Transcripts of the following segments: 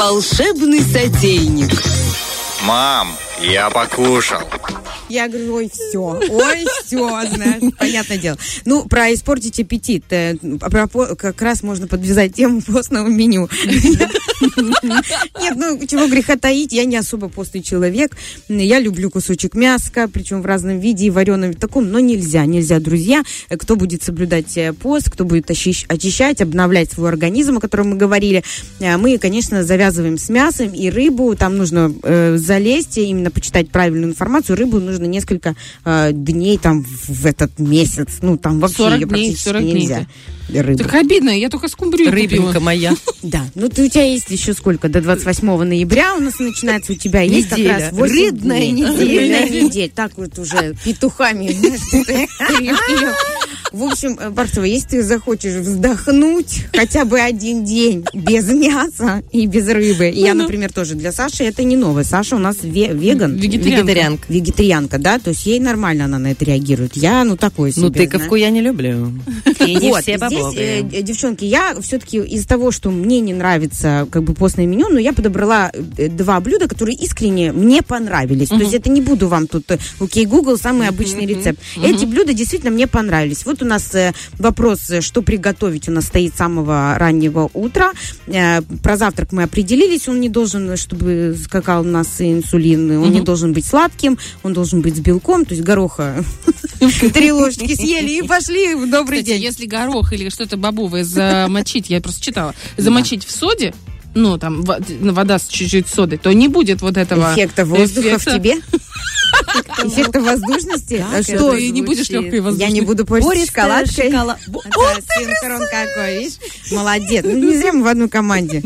Волшебный сотейник. Мам, я покушал. Я говорю, ой, все, ой, все, знаешь, понятное дело. Ну, про испортить аппетит. э, про как раз можно подвязать тему постного меню. Нет, ну, чего греха таить, я не особо постный человек. Я люблю кусочек мяска, причем в разном виде, и вареном, и таком, но нельзя, нельзя, друзья. Э, Кто будет соблюдать э, пост, кто будет очищать, обновлять свой организм, о котором мы говорили, мы, конечно, завязываем с мясом и рыбу. Там нужно э, залезть, именно почитать правильную информацию. Рыбу нужно несколько э, дней там в этот месяц. Ну, там вообще 40 ее дней, практически 40 дней нельзя. Рыбу. Так обидно, я только скумбрию Рыбинка купила. моя. Да, ну ты, у тебя есть еще сколько? До 28 ноября у нас начинается, у тебя есть как Неделя. раз 8 Рыбная дней. неделя. Рыбная неделя. Так вот уже петухами. В общем, э, Барсова, если ты захочешь вздохнуть хотя бы один день без мяса и без рыбы, и я, например, тоже для Саши, это не новое. Саша у нас ве- веган. Вегетарианка. Вегетарианка. Вегетарианка, да, то есть ей нормально она на это реагирует. Я, ну, такое себе. Ну, тыковку я не люблю. И не Вот, все здесь, э, девчонки, я все-таки из того, что мне не нравится как бы постное меню, но я подобрала э, два блюда, которые искренне мне понравились. То есть это не буду вам тут, э, окей, Google, самый обычный рецепт. Эти блюда действительно мне понравились. Вот у нас э, вопрос, э, что приготовить у нас стоит с самого раннего утра. Э, Про завтрак мы определились, он не должен, чтобы скакал у нас инсулин, он не должен быть сладким, он должен быть с белком, то есть гороха три ложечки съели и пошли в добрый день. если горох или что-то бобовое замочить, я просто читала, замочить в соде, ну, там, во- вода с чуть-чуть содой, то не будет вот этого... Эффекта воздуха в эффекта. тебе? Эффекта воздушности? А Что? Ты не будешь легкой воздушной. Я не буду Пористая шоколадкой. синхрон какой, видишь? Молодец. Ну, не зря мы в одной команде.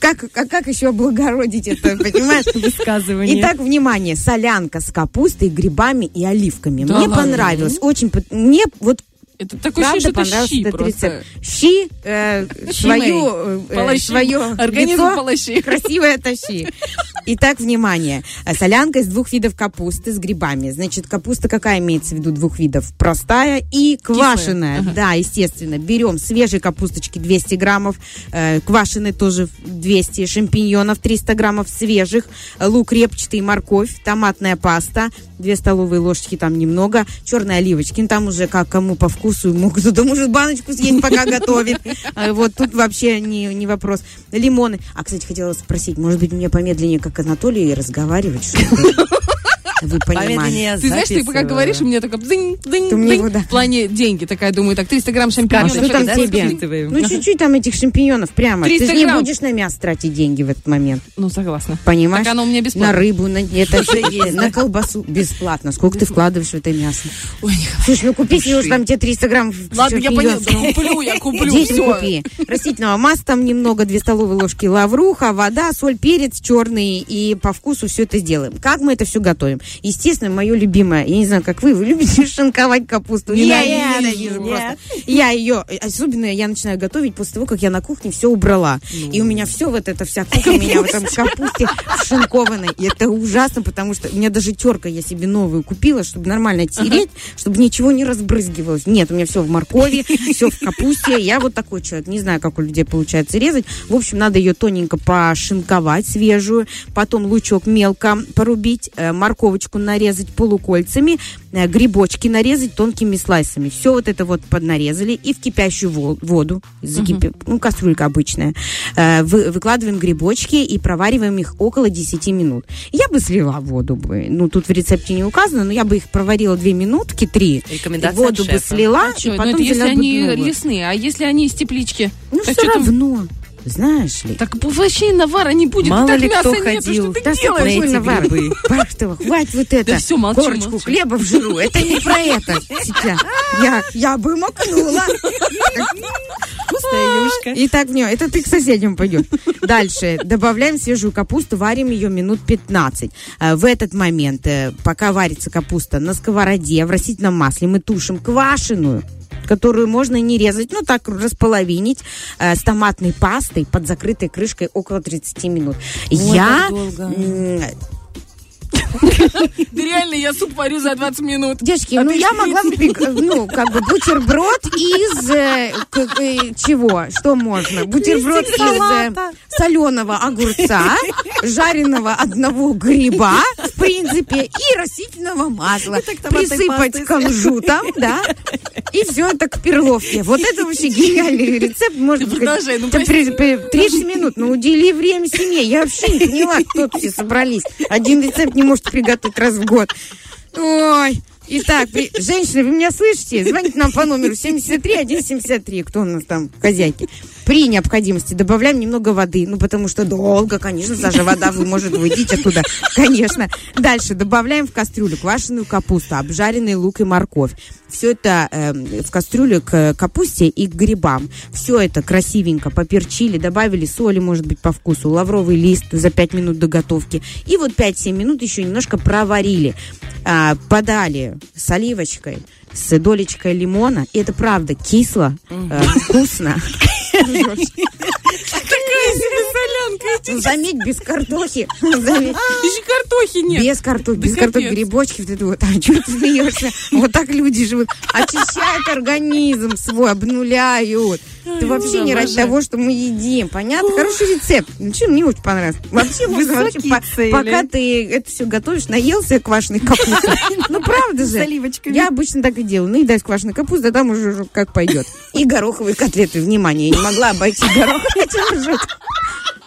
Как, а как еще облагородить это, понимаешь? Высказывание. Итак, внимание, солянка с капустой, грибами и оливками. Да Мне ладно? понравилось. Очень, мне вот Это такое правда ощущение, что это понравился щи этот просто. рецепт. Щи, э, свою, э, э, свое Организм лицо полощи. красивое тащи. Итак, внимание. Э, Солянка из двух видов капусты с грибами. Значит, капуста какая имеется в виду двух видов? Простая и квашеная. Да, естественно. Берем свежей капусточки 200 граммов, э, квашеной тоже 200, шампиньонов 300 граммов свежих, э, лук репчатый, морковь, томатная паста, 2 столовые ложечки, там немного, черные оливочки, ну, там уже как кому по вкусу, могут, кто-то может баночку съесть, пока готовит. А Вот тут вообще не, не вопрос. Лимоны. А, кстати, хотела спросить, может быть, мне помедленнее, как Анатолий, разговаривать, что ли? Вы понимаете. Помедленнее Ты знаешь, ты пока говоришь, у меня такая дзынь, дзынь, дзынь. в плане деньги. Такая, думаю, так, 300 грамм А шампиньонов. что там да, тебе? записываем. Ну, чуть-чуть там этих шампиньонов прямо. Ты 300 же не будешь на мясо тратить деньги в этот момент. Ну, согласна. Понимаешь? Так оно у меня На бесплатно. рыбу, на, это на колбасу бесплатно. Сколько ты вкладываешь в это мясо? Ой, не Слушай, ну купи себе уж там тебе 300 грамм Ладно, я поняла, куплю, я куплю, Детям купи. Растительного масла там немного, 2 столовые ложки лавруха, вода, соль, перец черный и по вкусу все это сделаем. Как мы это все готовим? Естественно, мое любимое, я не знаю, как вы, вы любите шинковать капусту? Я ненавижу просто. Я ее, особенно я начинаю готовить после того, как я на кухне все убрала. И у меня все вот это, вся кухня у меня в этом капусте шинкованной. И это ужасно, потому что у меня даже терка я себе новую купила, чтобы нормально тереть, чтобы ничего не разбрызгивалось. Нет, у меня все в моркови, все в капусте. Я вот такой человек. Не знаю, как у людей получается резать. В общем, надо ее тоненько пошинковать, свежую. Потом лучок мелко порубить, э, морковочку нарезать полукольцами, э, грибочки нарезать тонкими слайсами. Все вот это вот поднарезали и в кипящую во- воду, закипи- ну, кастрюлька обычная, э, вы- выкладываем грибочки и провариваем их около 10 минут. Я бы слила воду бы, ну, тут в рецепте не указано, но я бы их проварила 2 минутки, 3. Рекомендация Воду бы слила, А и ну, потом это если они новую. лесные, а если они из теплички? Ну, Так все что там- равно, знаешь ли. Так вообще навара не будет, Мало так ли кто нету, ходил. что ты Да делаешь? Варя. грибы. Бархтова, хватит вот это. Да всё, молчу, Корочку молчу. хлеба в жиру. Это не про это сейчас. Я, я бы макнула. Вкусная юшка. И так, не, это ты к соседям пойдешь. Дальше. Добавляем свежую капусту, варим ее минут 15. Э, В этот момент, э, пока варится капуста на сковороде в растительном масле, мы тушим квашеную которую можно не резать, ну так располовинить э, с томатной пастой под закрытой крышкой около 30 минут. Я долго. м, Да реально, я суп варю за 20 минут. Девочки, А ну я могла ну, как бы бутерброд из э, э, чего? Что можно? Бутерброд из соленого огурца, жареного одного гриба, в принципе, и растительного масла. Присыпать кунжутом, да, и все это к перловке. Вот это вообще гениальный рецепт. Можно Ты продолжай, ну это при- при- 30 минут, ну удели время семье. Я вообще не поняла, кто тут все собрались. Один рецепт не может приготовить раз в год. Ой. Итак, при- женщины, вы меня слышите? Звоните нам по номеру 73 173. Кто у нас там, хозяйки? При необходимости добавляем немного воды. Ну, потому что долго, конечно, даже вода вы может выйти оттуда. Конечно. Дальше добавляем в кастрюлю квашеную капусту, обжаренный лук и морковь. Все это эм, в кастрюлю к капусте и к грибам. Все это красивенько поперчили, добавили соли, может быть, по вкусу, лавровый лист за 5 минут до готовки. И вот 5-7 минут еще немножко проварили. А, подали с оливочкой, с долечкой лимона. И это правда кисло, э, вкусно. Такая себе солянка. Ну, Заметь, без картохи. Заметь. Еще картохи нет. Без картохи, без картохи, грибочки, это вот. А что ты смеешься? Вот так люди живут. Очищают организм свой, обнуляют. Ты вообще не ради того, что мы едим. Понятно? Хороший рецепт. Ну, что мне очень понравилось. Вообще, можно пока ты это все готовишь, наелся квашеной капусты. Ну, правда же. Я обычно так и делаю. Наедаюсь квашеной капустой, а там уже как пойдет. И гороховые котлеты. Внимание, я не могла обойти гороховые.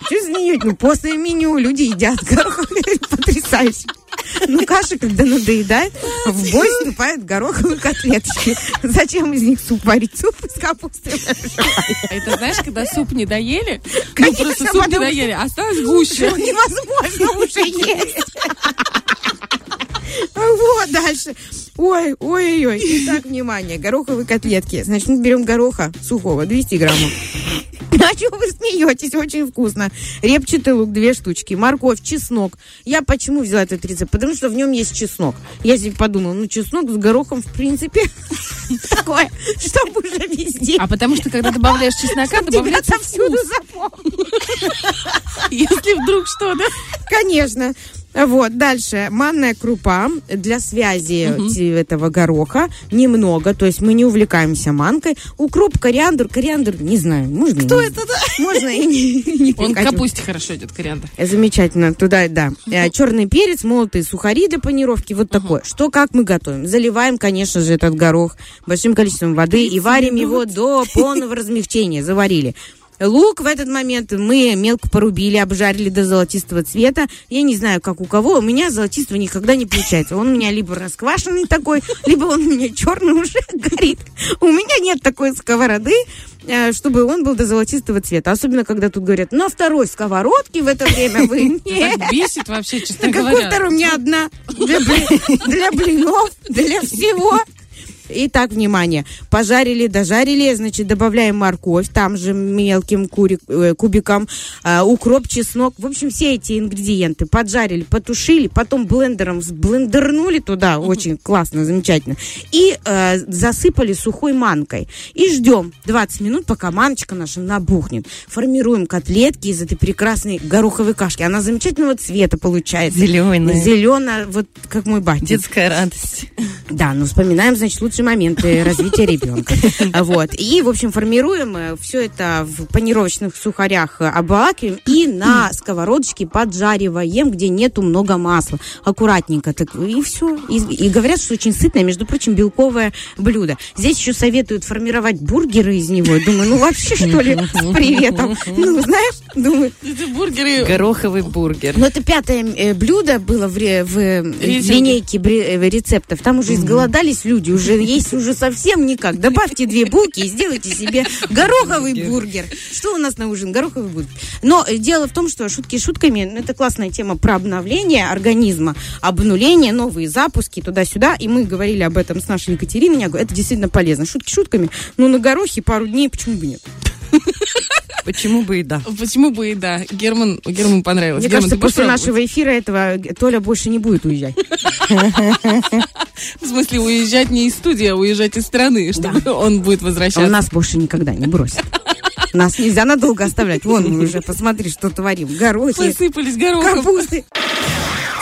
Что смеете? Ну, постное меню, люди едят гороховые. Потрясающе. Ну, каша, когда надоедает, в бой вступают гороховые котлеточки. Зачем из них суп варить? Суп из капусты. А это знаешь, когда суп не доели? Ну, просто суп не доели, осталось гуще. Невозможно уже есть. Вот дальше. Ой, ой, ой. Итак, внимание, гороховые котлетки. Значит, мы берем гороха сухого, 200 граммов. А чего вы смеетесь? Очень вкусно. Репчатый лук, две штучки, морковь, чеснок. Я почему взяла этот рецепт? Потому что в нем есть чеснок. Я себе подумала, ну, чеснок с горохом, в принципе, такое, чтобы уже везде. А потому что, когда добавляешь чеснока, добавляется вкус. запомнил. Если вдруг что, да? Конечно. Вот, дальше. Манная крупа для связи те- этого гороха. Немного, то есть мы не увлекаемся манкой. Укроп, кориандр. Кориандр, не знаю, можно Кто это, да? Можно и не, не Он к капусте хорошо идет, кориандр. Замечательно, туда, да. Черный перец, молотые сухари для панировки, вот такое. Что, как мы готовим? Заливаем, конечно же, этот горох большим количеством воды и варим его до полного размягчения. Заварили. Лук в этот момент мы мелко порубили, обжарили до золотистого цвета. Я не знаю, как у кого, у меня золотистого никогда не получается. Он у меня либо расквашенный такой, либо он у меня черный уже горит. У меня нет такой сковороды, э, чтобы он был до золотистого цвета. Особенно, когда тут говорят, на второй сковородке в это время вы... Так бесит вообще, честно Да какой говоря. второй? У меня одна. Для блинов, для всего. Итак, внимание. Пожарили, дожарили, значит, добавляем морковь, там же мелким кури- э, кубиком, э, укроп, чеснок. В общем, все эти ингредиенты поджарили, потушили, потом блендером сблендернули туда, очень классно, замечательно, и э, засыпали сухой манкой. И ждем 20 минут, пока маночка наша набухнет. Формируем котлетки из этой прекрасной гороховой кашки. Она замечательного цвета получается. Зеленая. Зеленая, вот как мой батя. Детская радость. Да, ну вспоминаем, значит, лучшие моменты развития ребенка. Вот. И, в общем, формируем все это в панировочных сухарях, э, обволакиваем и на сковородочке поджариваем, где нету много масла. Аккуратненько. Так, и все. И, и говорят, что очень сытное, между прочим, белковое блюдо. Здесь еще советуют формировать бургеры из него. Думаю, ну вообще, что ли, с приветом. Ну, знаешь, думаю, Эти бургеры... Гороховый бургер. ну, это пятое э, блюдо было в, в, э, линейке э, рецептов. Там уже изголодались люди, уже есть уже совсем никак. Добавьте две булки и сделайте себе гороховый бургер. Что у нас на ужин? Гороховый бургер. Но э, дело в том, что шутки шутками, ну, это классная тема про обновление организма, обнуление, новые запуски туда-сюда. И мы говорили об этом с нашей Екатериной. Я говорю, это действительно полезно. Шутки шутками, но на горохе пару дней почему бы нет? Почему бы и да? Почему бы и да? Герман, Герману понравилось. Мне Герман, кажется, после попробуй. нашего эфира этого э, Толя больше не будет уезжать. В смысле, уезжать не из студии, а уезжать из страны, чтобы он будет Он возвращаться. нас больше никогда не бросит. Нас нельзя надолго оставлять. Вон мы уже, посмотри, что творим. Горохи, Посыпались горохом. капусты.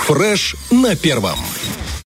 Фреш на первом.